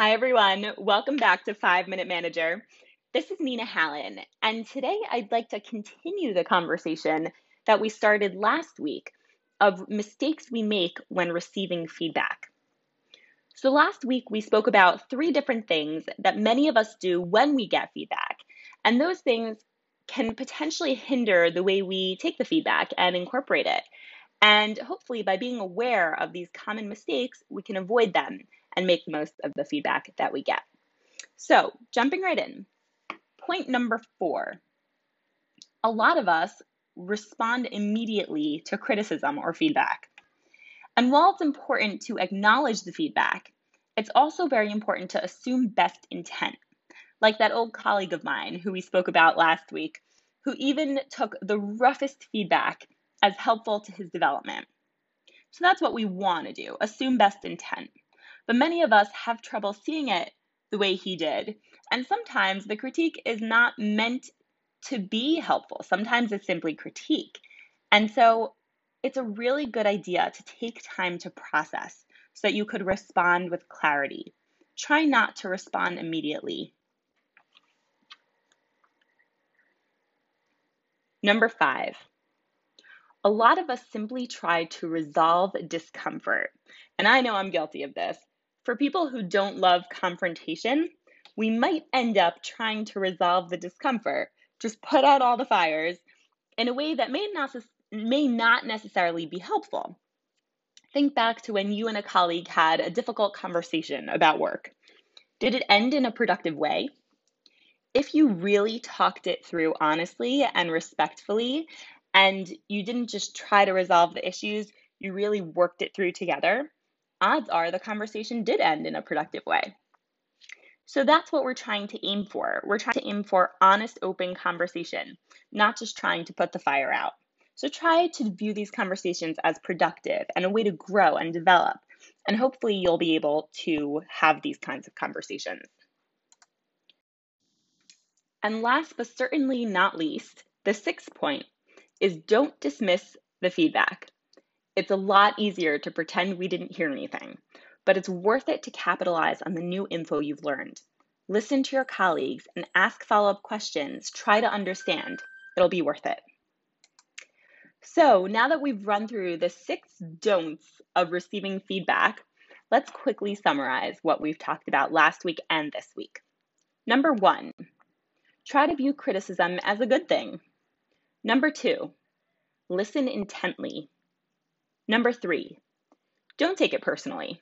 Hi, everyone. Welcome back to Five Minute Manager. This is Nina Hallen, and today I'd like to continue the conversation that we started last week of mistakes we make when receiving feedback. So, last week we spoke about three different things that many of us do when we get feedback, and those things can potentially hinder the way we take the feedback and incorporate it. And hopefully, by being aware of these common mistakes, we can avoid them and make the most of the feedback that we get. So, jumping right in. Point number four a lot of us respond immediately to criticism or feedback. And while it's important to acknowledge the feedback, it's also very important to assume best intent. Like that old colleague of mine who we spoke about last week, who even took the roughest feedback as helpful to his development. So that's what we want to do assume best intent. But many of us have trouble seeing it the way he did. And sometimes the critique is not meant to be helpful, sometimes it's simply critique. And so it's a really good idea to take time to process so that you could respond with clarity. Try not to respond immediately. Number five, a lot of us simply try to resolve discomfort. And I know I'm guilty of this. For people who don't love confrontation, we might end up trying to resolve the discomfort, just put out all the fires in a way that may not, may not necessarily be helpful. Think back to when you and a colleague had a difficult conversation about work. Did it end in a productive way? If you really talked it through honestly and respectfully and you didn't just try to resolve the issues, you really worked it through together, odds are the conversation did end in a productive way. So that's what we're trying to aim for. We're trying to aim for honest, open conversation, not just trying to put the fire out. So try to view these conversations as productive and a way to grow and develop. And hopefully, you'll be able to have these kinds of conversations. And last but certainly not least, the sixth point is don't dismiss the feedback. It's a lot easier to pretend we didn't hear anything, but it's worth it to capitalize on the new info you've learned. Listen to your colleagues and ask follow up questions. Try to understand. It'll be worth it. So, now that we've run through the six don'ts of receiving feedback, let's quickly summarize what we've talked about last week and this week. Number one, try to view criticism as a good thing. Number two, listen intently. Number three, don't take it personally.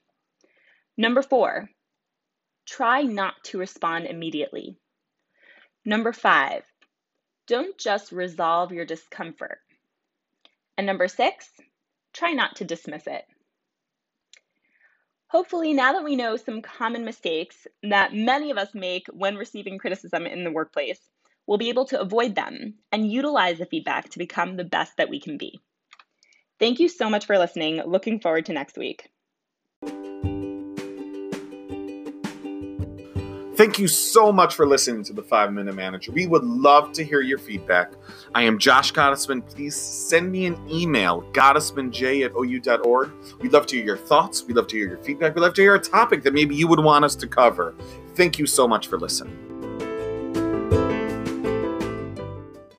Number four, try not to respond immediately. Number five, don't just resolve your discomfort. And number six, try not to dismiss it. Hopefully, now that we know some common mistakes that many of us make when receiving criticism in the workplace, we'll be able to avoid them and utilize the feedback to become the best that we can be. Thank you so much for listening. Looking forward to next week. Thank you so much for listening to the Five Minute Manager. We would love to hear your feedback. I am Josh Gottesman. Please send me an email, gottesmanj at ou.org. We'd love to hear your thoughts. We'd love to hear your feedback. We'd love to hear a topic that maybe you would want us to cover. Thank you so much for listening.